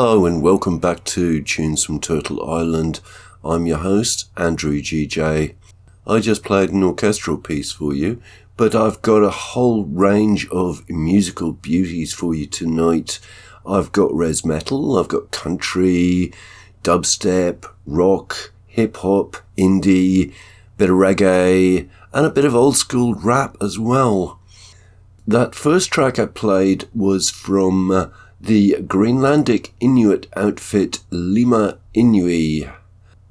Hello and welcome back to Tunes from Turtle Island. I'm your host, Andrew GJ. I just played an orchestral piece for you, but I've got a whole range of musical beauties for you tonight. I've got rez metal, I've got country, dubstep, rock, hip hop, indie, bit of reggae, and a bit of old school rap as well. That first track I played was from uh, the Greenlandic Inuit outfit Liima Inui.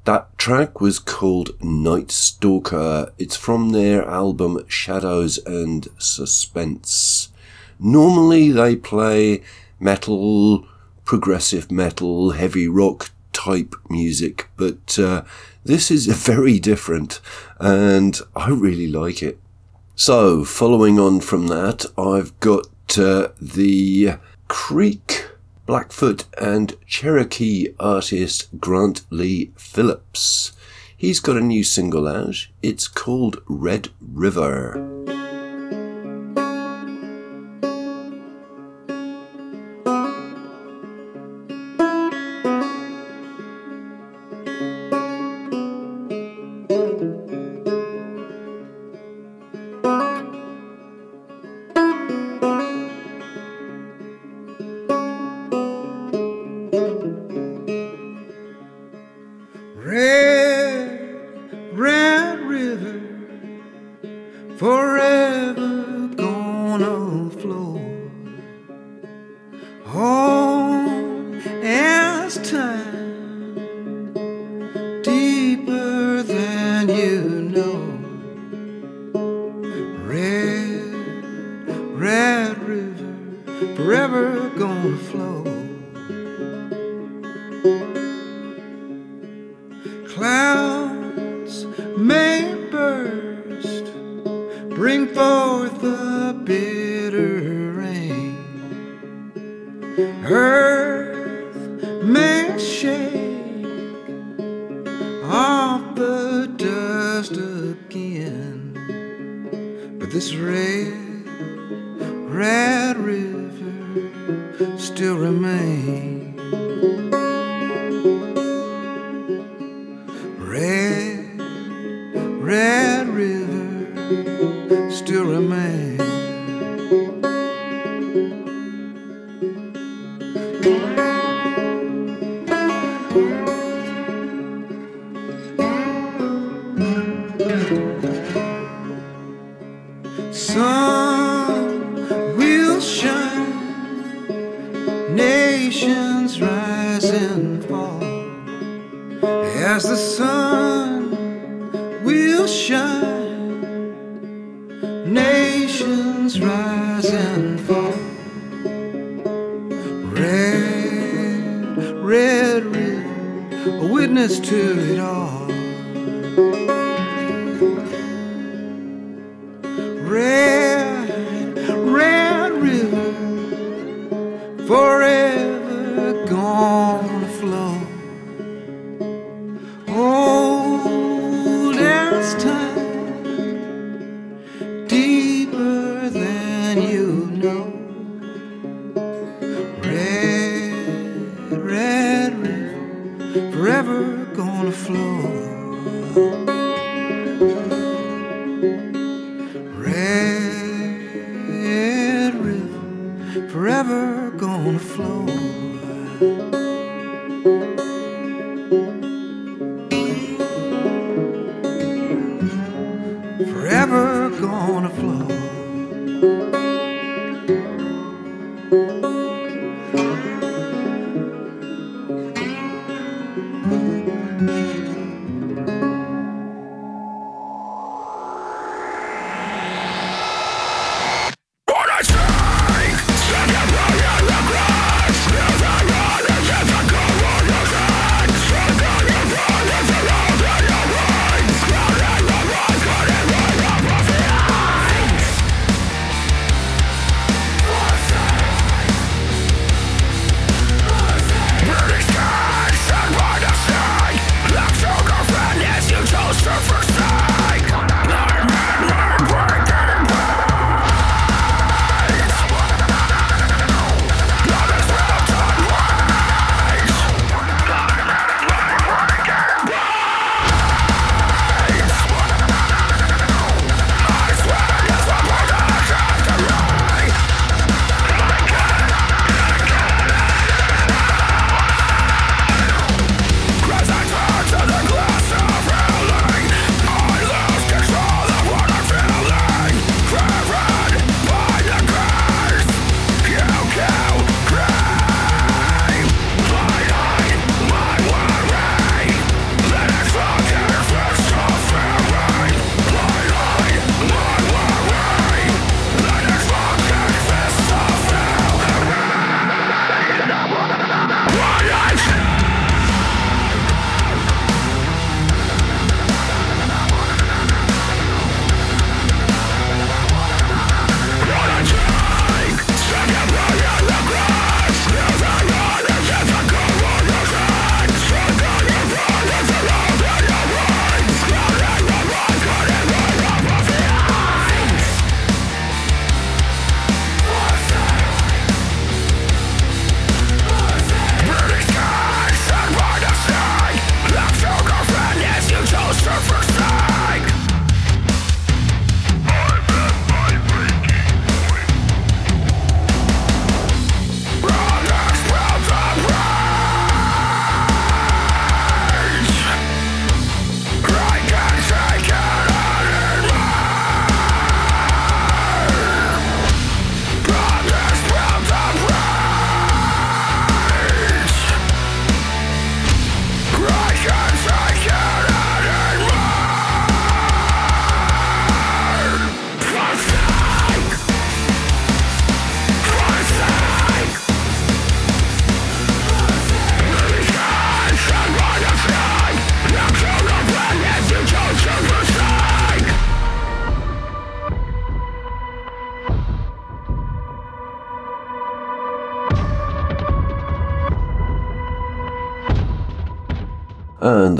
That track was called Night Stalker. It's from their album Shadows and Suspense. Normally they play metal, progressive metal, heavy rock type music, but uh, this is very different and I really like it. So, following on from that, I've got uh, the Creek, Blackfoot, and Cherokee artist Grant Lee Phillips. He's got a new single out. It's called Red River.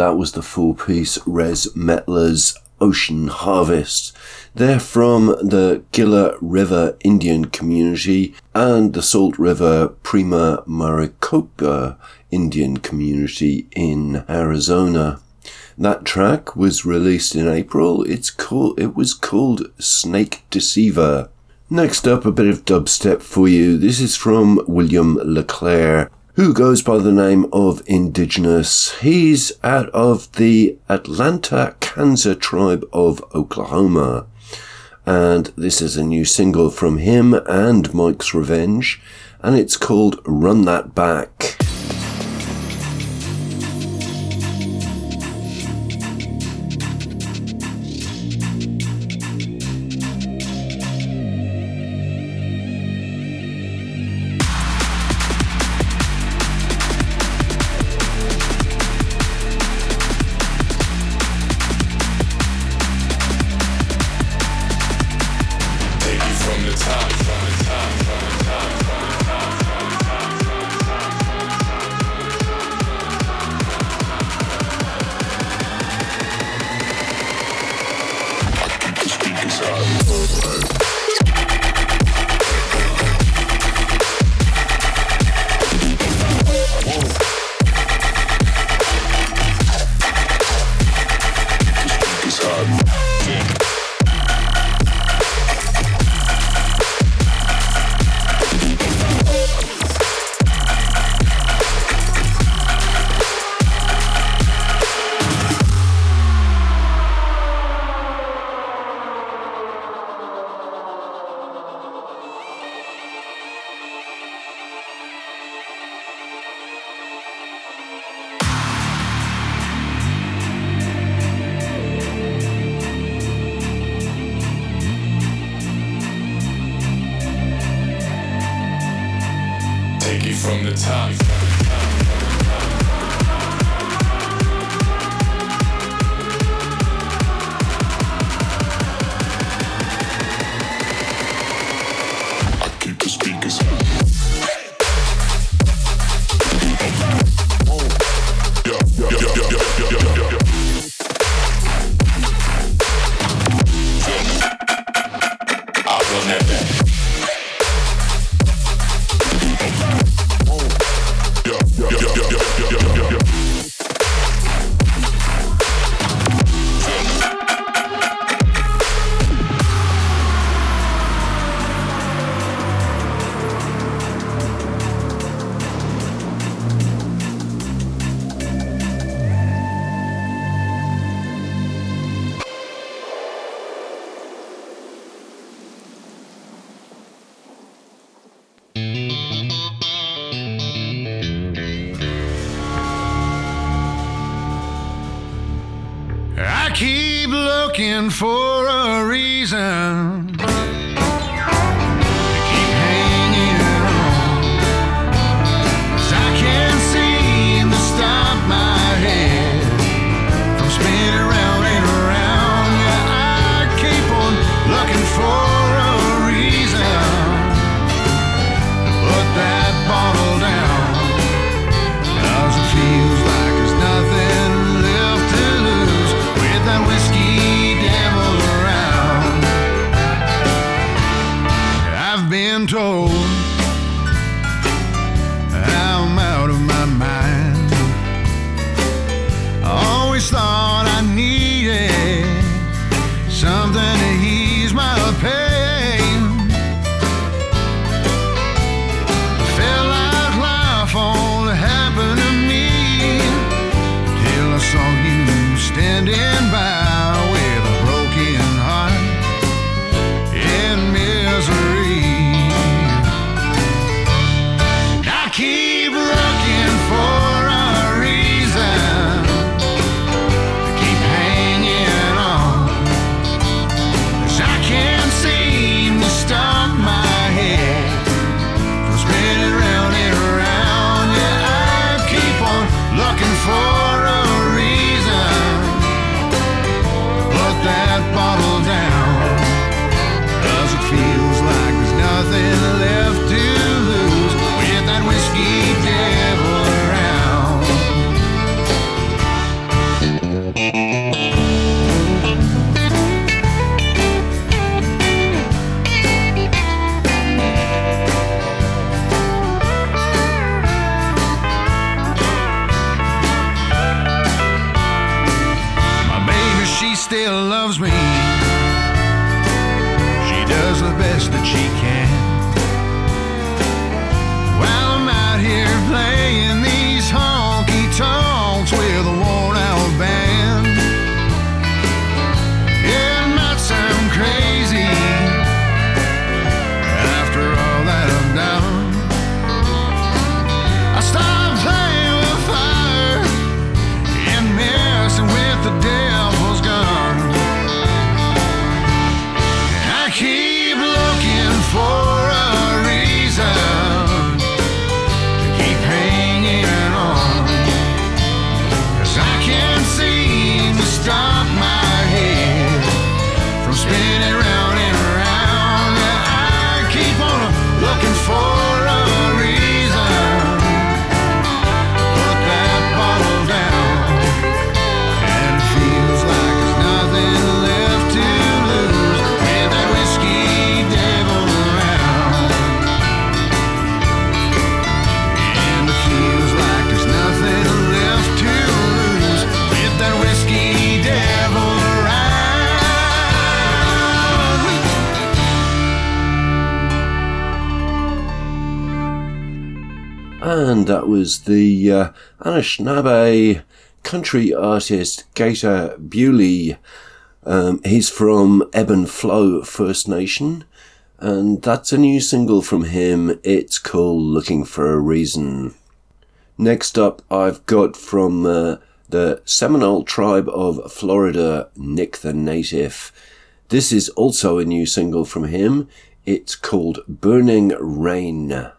That was the four piece Res Metler's Ocean Harvest. They're from the Gila River Indian community and the Salt River Pima Maricopa Indian community in Arizona. That track was released in April. It's called, it was called Snake Deceiver. Next up, a bit of dubstep for you. This is from William Leclerc, who goes by the name of Indigenous. He's out of the Atlanta Kansa tribe of Oklahoma. And this is a new single from him and Mike's Revenge, and it's called Run That Back. For a reason was the uh, Anishinaabe country artist Gator Beaulieu. Um, he's from Ebb and Flow First Nation, and that's a new single from him. It's called Looking for a Reason. Next up, I've got from uh, the Seminole Tribe of Florida, Nick the Native. This is also a new single from him. It's called Burning Rain.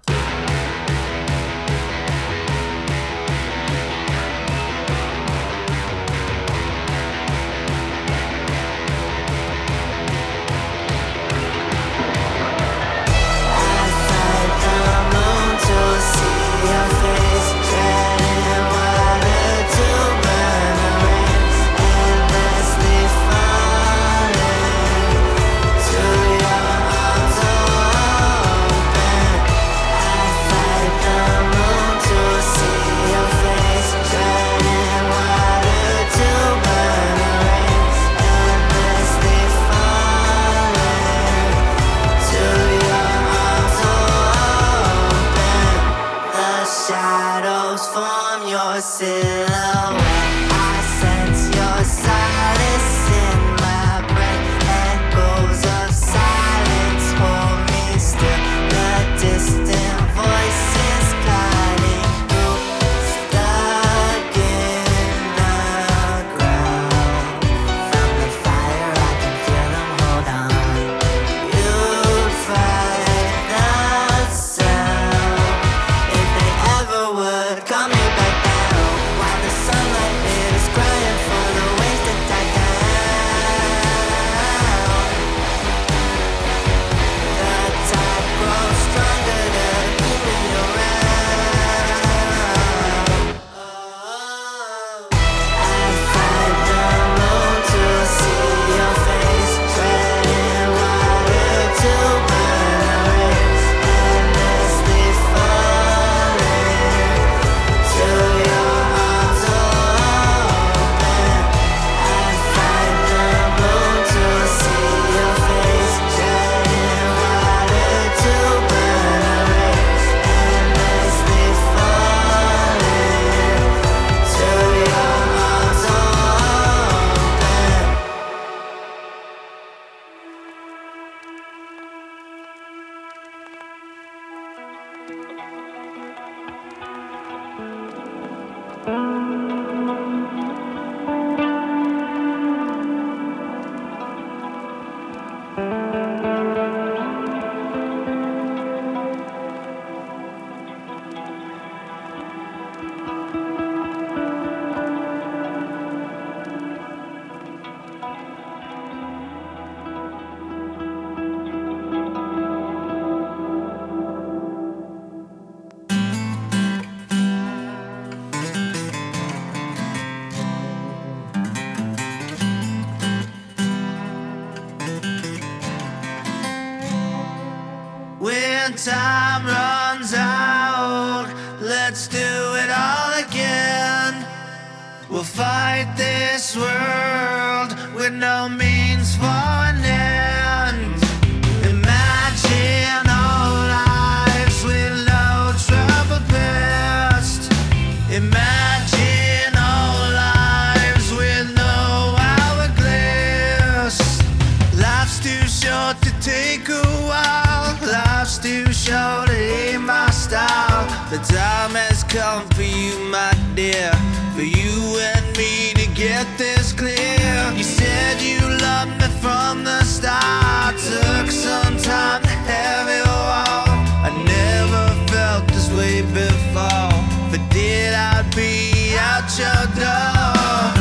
The time has come for you, my dear, for you and me to get this clear. You said you loved me from the start, took some time to have it all. I never felt this way before. But did I be out your door?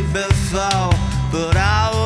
Before, but I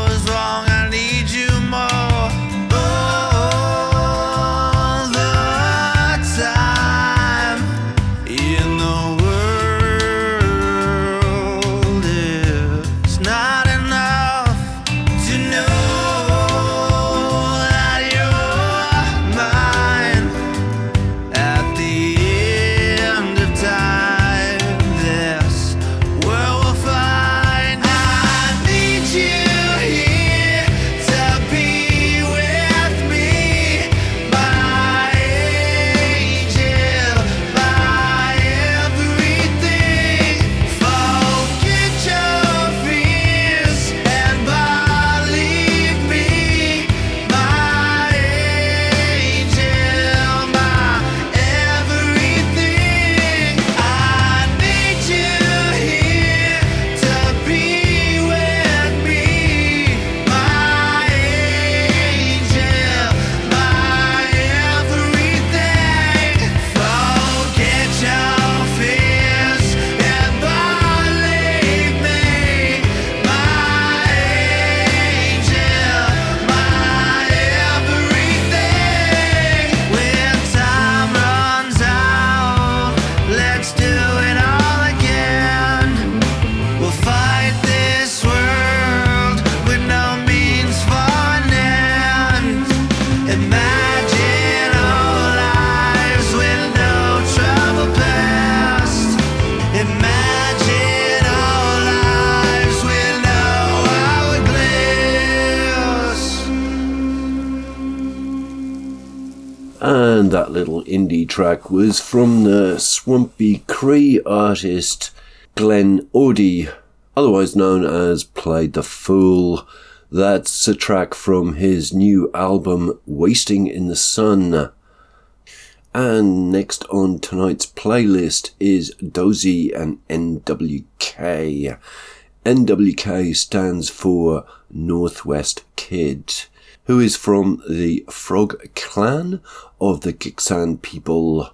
track was from the Swampy Cree artist Glenn Odie, otherwise known as Played the Fool. That's a track from his new album Wasting in the Sun. And next on tonight's playlist is Dozy and NWK. NWK stands for Northwest Kid, who is from the Frog clan of the Gitxsan people.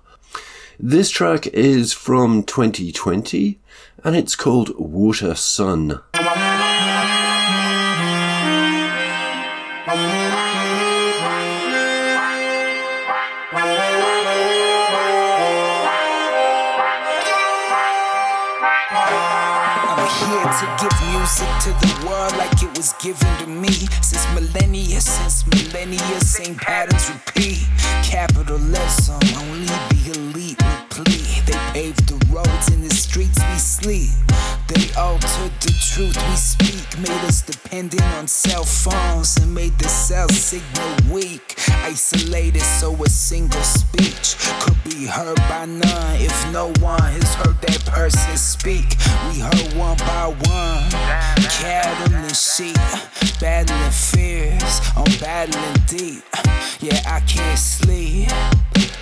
This track is from 2020 and it's called Water Sun. Here to give music to the world like it was given to me. Since millennia, since millennia, same patterns repeat. Capitalism, only the elite replete. They paved the roads in the streets we sleep. They altered the truth we speak, made us dependent on cell phones and made the cell signal weak. Isolated so a single speech could be heard by none if no one has heard that person speak. We heard one by one, cattle and sheep, battling fears, I'm battling deep. Yeah, I can't sleep.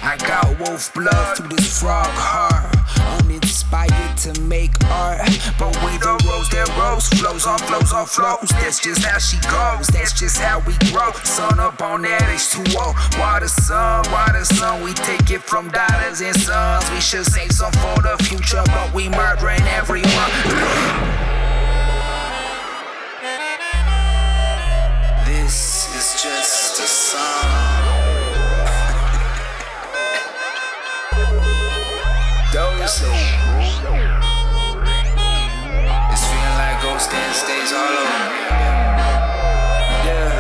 I got wolf blood through this frog heart. Uninspired to make art, but we the rose that rose flows on flows on flows. That's just how she goes. That's just how we grow. Sun up on that H2O. Water sun, water sun. We take it from daughters and sons. We should save some for the future, but we murdering everyone. This is just a song. It's feeling like ghost dance stays all over Yeah.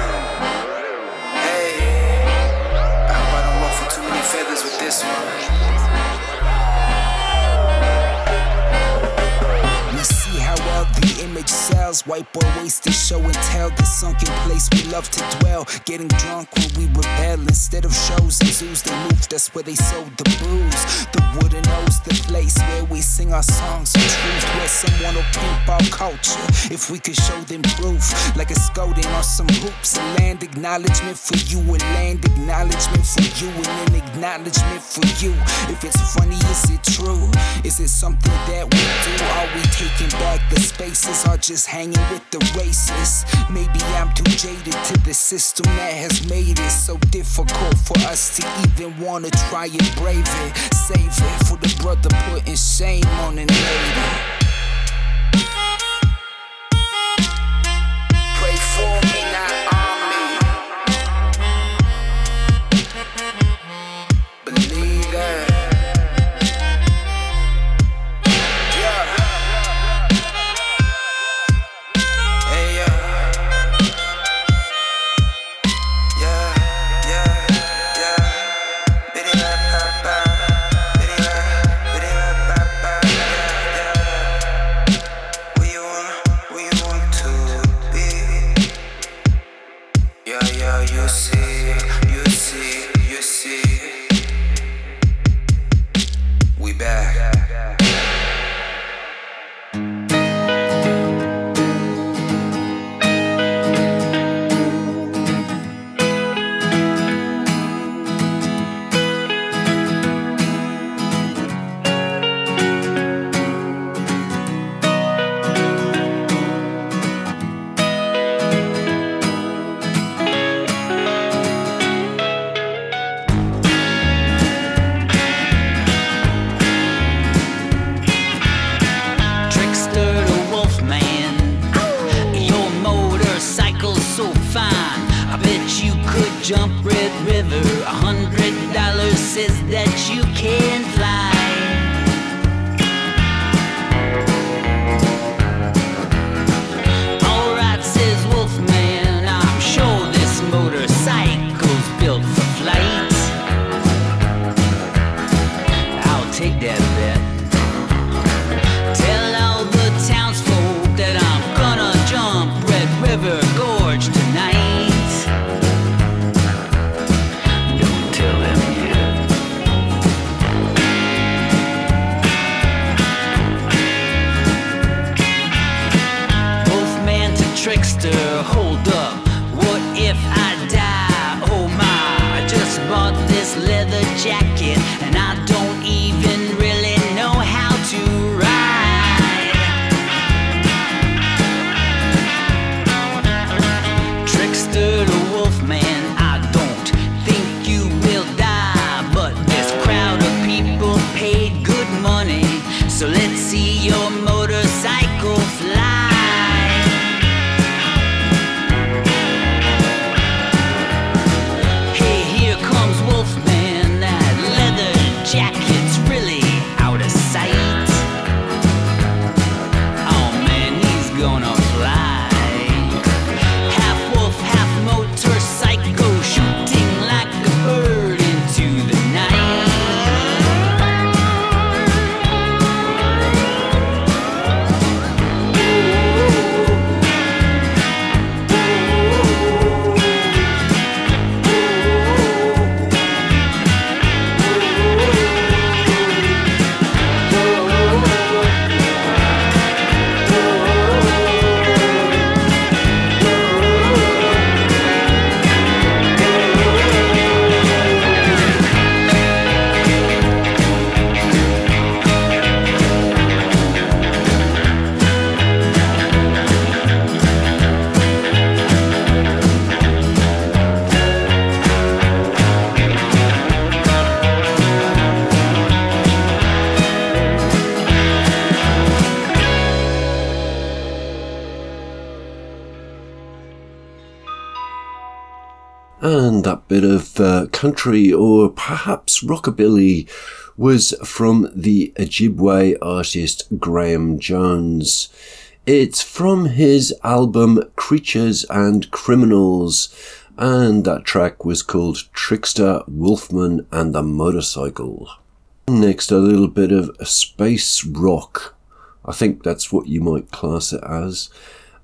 Hey. I hope I don't ruffle too many feathers with this one. Image sells. White boy wasted show and tell. The sunken place we love to dwell. Getting drunk when we rebel. Instead of shows and zoos, they moved us where they sold the booze. The wooden nose, the place where we sing our songs of truth. Where someone will pimp our culture. If we could show them proof, like a scolding on some hoops. A land acknowledgement for you, a land acknowledgement for you, and an acknowledgement for you. If it's funny, is it true? Is it something that we do? Are we taking back the spaces or just hanging with the racists? Maybe I'm too jaded to the system that has made it so difficult for us to even wanna try and brave it. Save it for the brother putting shame on the lady. Bit of uh, country or perhaps rockabilly was from the Ojibwe artist Graeme Jonez. It's from his album Creatures and Criminals, and that track was called Trickster, Wolfman, and the Motorcycle. Next, a little bit of space rock. I think that's what you might class it as.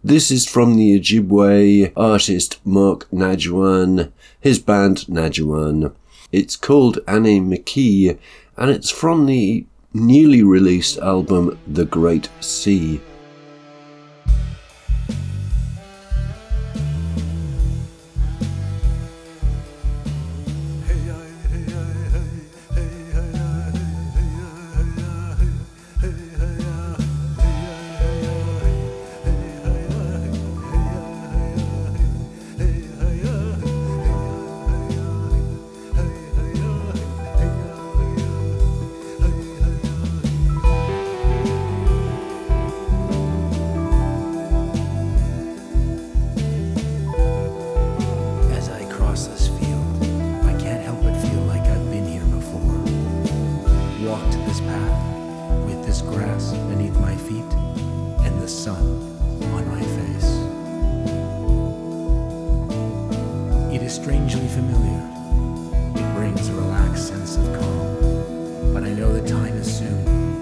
This is from the Ojibwe artist Mark Nadjiwan, his band Nadjiwan. It's called Animikii, and it's from the newly released album The Great Sea. Walked this path with this grass beneath my feet and the sun on my face. It is strangely familiar. It brings a relaxed sense of calm. But I know the time is soon.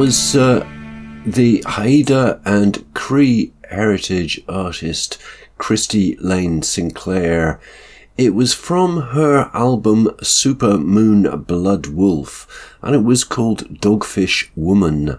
Was uh, the Haida and Cree heritage artist Kristi Lane Sinclair. It was from her album Super Moon Blood Wolf, and it was called Dogfish Woman.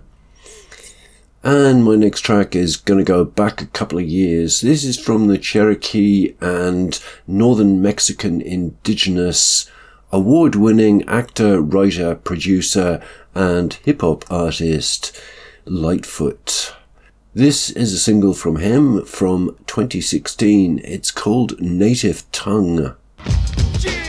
And my next track is going to go back a couple of years. This is from the Cherokee and Northern Mexican indigenous award winning actor, writer, producer, and hip hop artist Litefoot. This is a single from him from 2016. It's called Native Tongue. Coming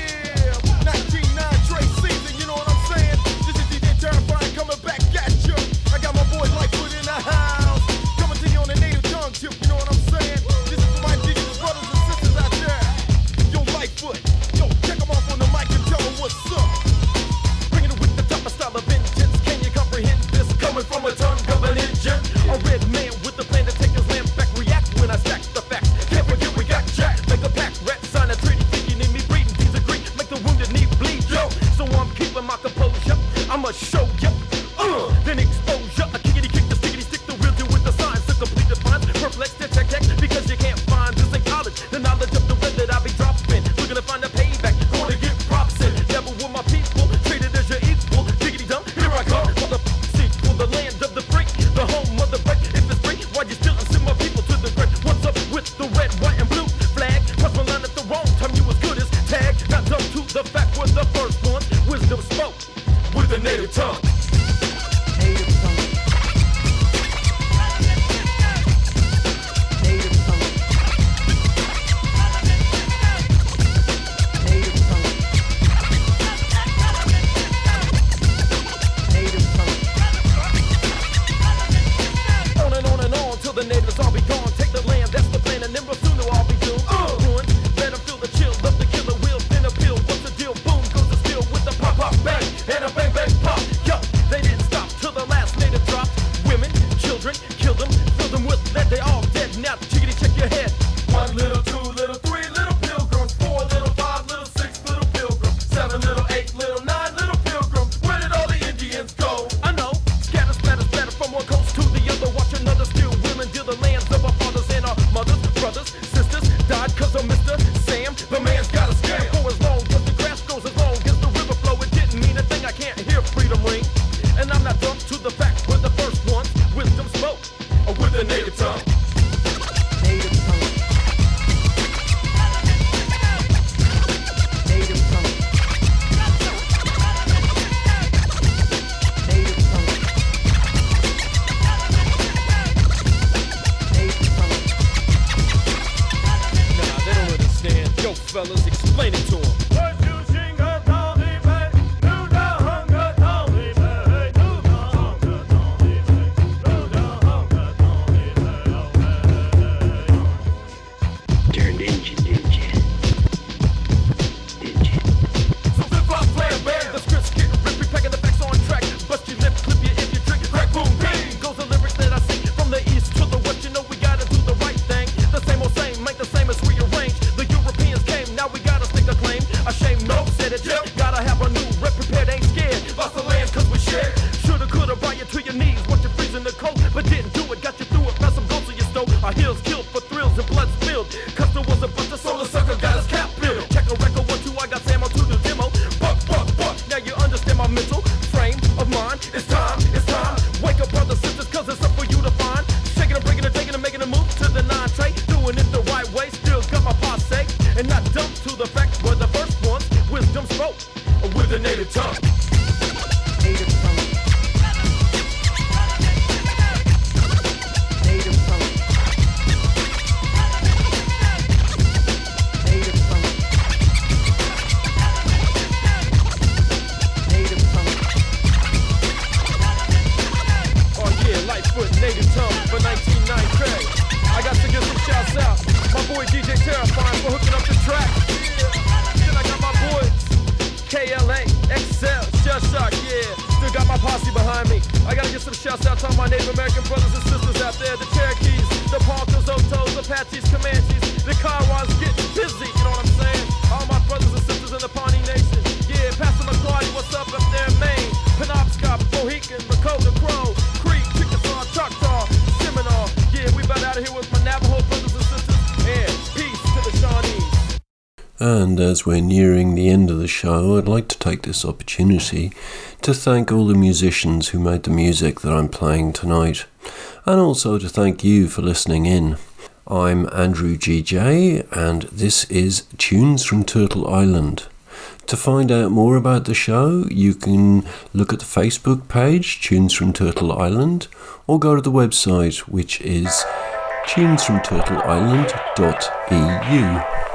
And as we're nearing the end of the show, I'd like to take this opportunity to thank all the musicians who made the music that I'm playing tonight, and also to thank you for listening in. I'm Andrew GJ, and this is Tunes from Turtle Island. To find out more about the show, you can look at the Facebook page, Tunes from Turtle Island, or go to the website, which is tunesfromturtleisland.eu.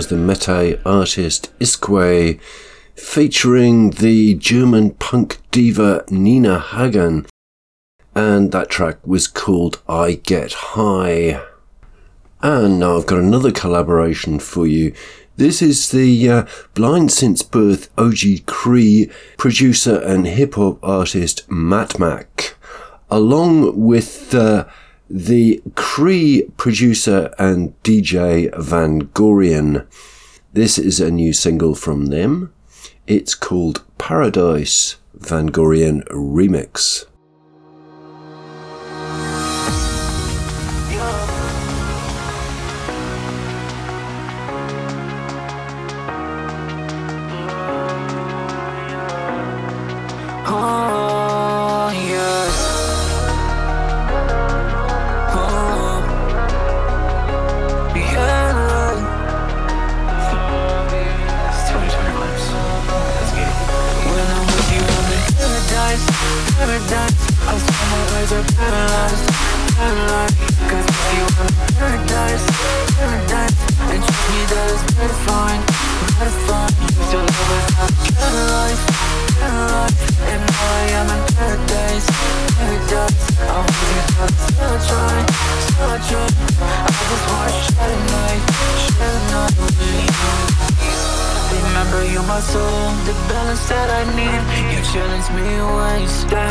was the Métis artist iskwe featuring the German punk diva Nina Hagen. And that track was called I Get High. And now I've got another collaboration for you. This is the uh, Blind Since Birth Oji-Cree producer and hip hop artist Mattmac, along with uh, the Cree producer and DJ Vangorian. This is a new single from them. It's called Paradice Van Gorian Remix. Paradise. And trust me, that is gratifying, gratifying. Your love is not paralyzed,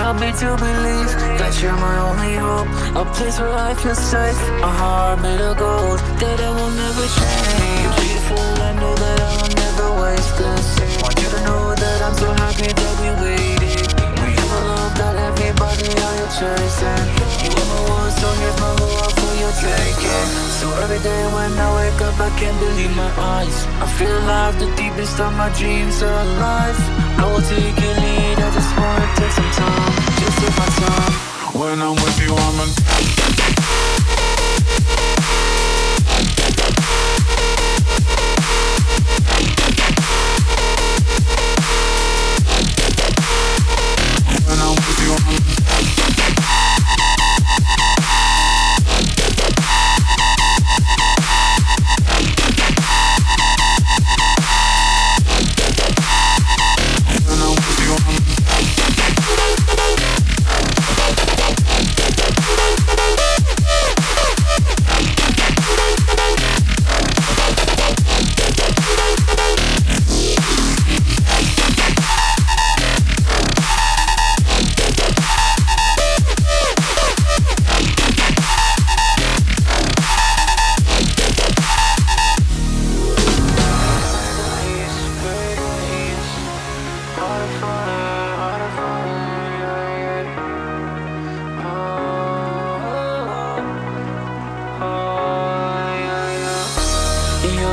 help me to believe That you're my only hope, a place where I feel safe A heart made of gold. That I will never change. Beautiful, I know that I will never waste this Want you to know that I'm so happy that we waited. We have a love that everybody out here chasing. You are my one, so here's my love for your taking. So every day when I wake up, I can't believe my eyes. I feel alive, the deepest of my dreams are alive I will take your lead, I just wanna take some time Just take my time When I'm with you, I'm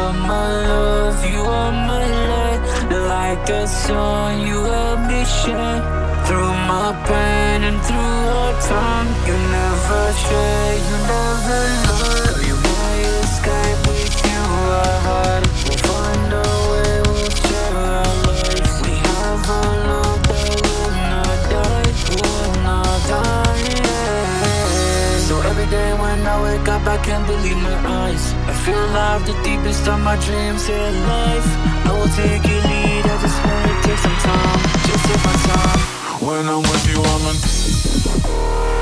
You're my love, you are my light Like a sun, you help me shine Through my pain and through hard time You never stray, you never lie You're my escape, with you I hide We'll find a way, we'll share our lives We have a love that will not die Will not die, yeah. So every day when I wake up, I can't believe my eyes. Feel alive, the deepest of my dreams are alive. I will take your lead, I just wanna take some time, just take my time. When I'm with you, I'm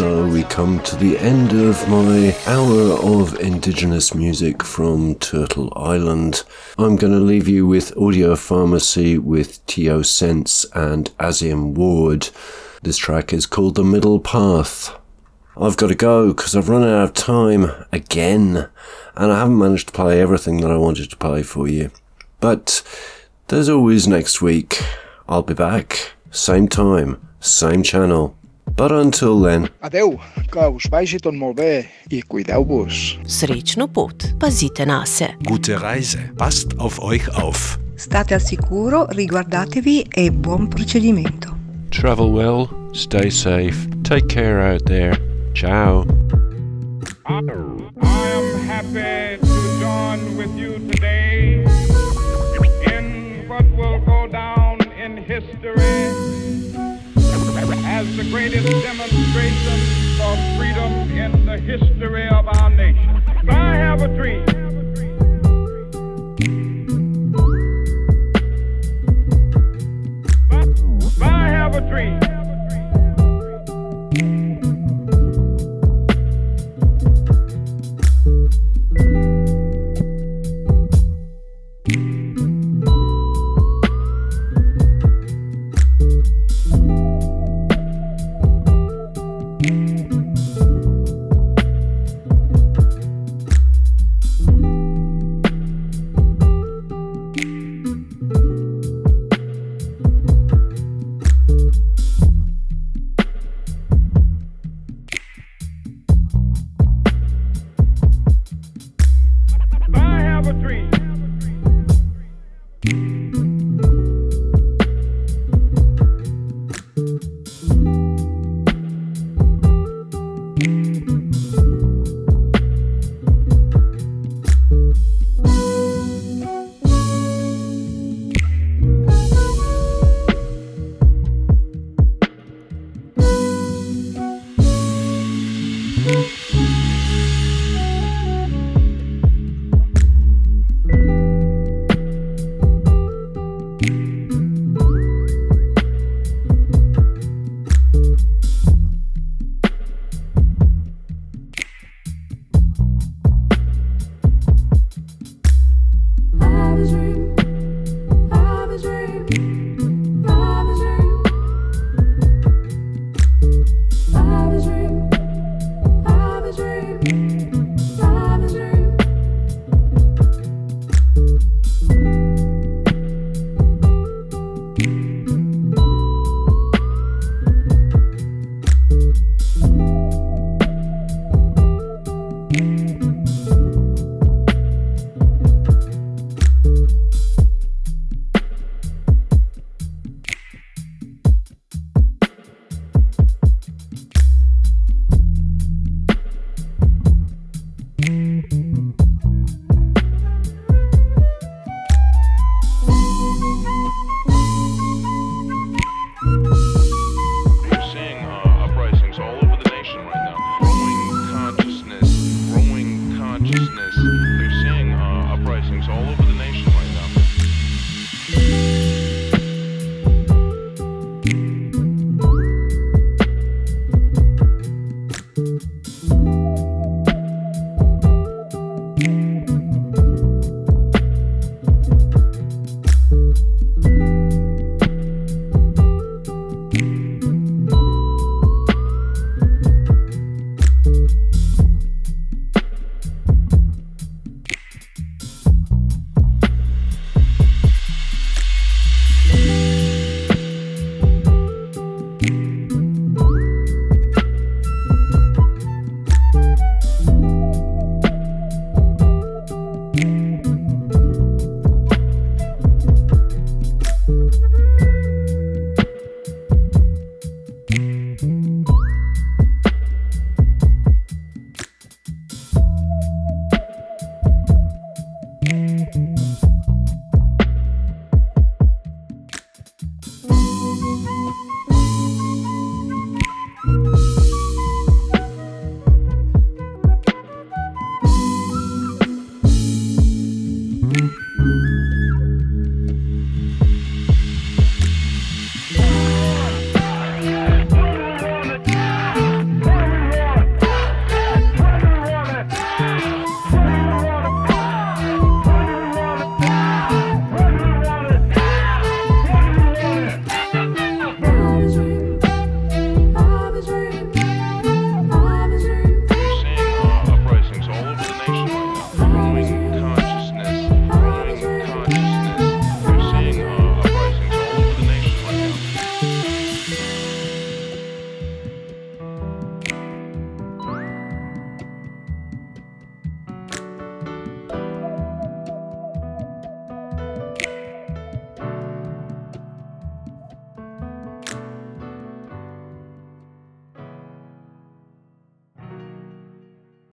so we come to the end of my hour of Indigenous music from Turtle Island. I'm going to leave you with Audiopharmacy with Teao Sense and Azeem Ward. This track is called The Middle Path. I've got to go because I've run out of time again, and I haven't managed to play everything that I wanted to play for you. But there's always next week. I'll be back, same time, same channel. But until then, Adeu, que us vagi tot molt bé i cuideu-vos. Srečno pot, pazite na se. Gute Reise. Passt auf euch auf. State al sicuro, riguardatevi e buon procedimento. Travel well, stay safe, take care out there. Ciao. I am happy to join with you today in what will go down in history as the greatest demonstration for freedom in the history of our nation. I have a dream. I have a dream.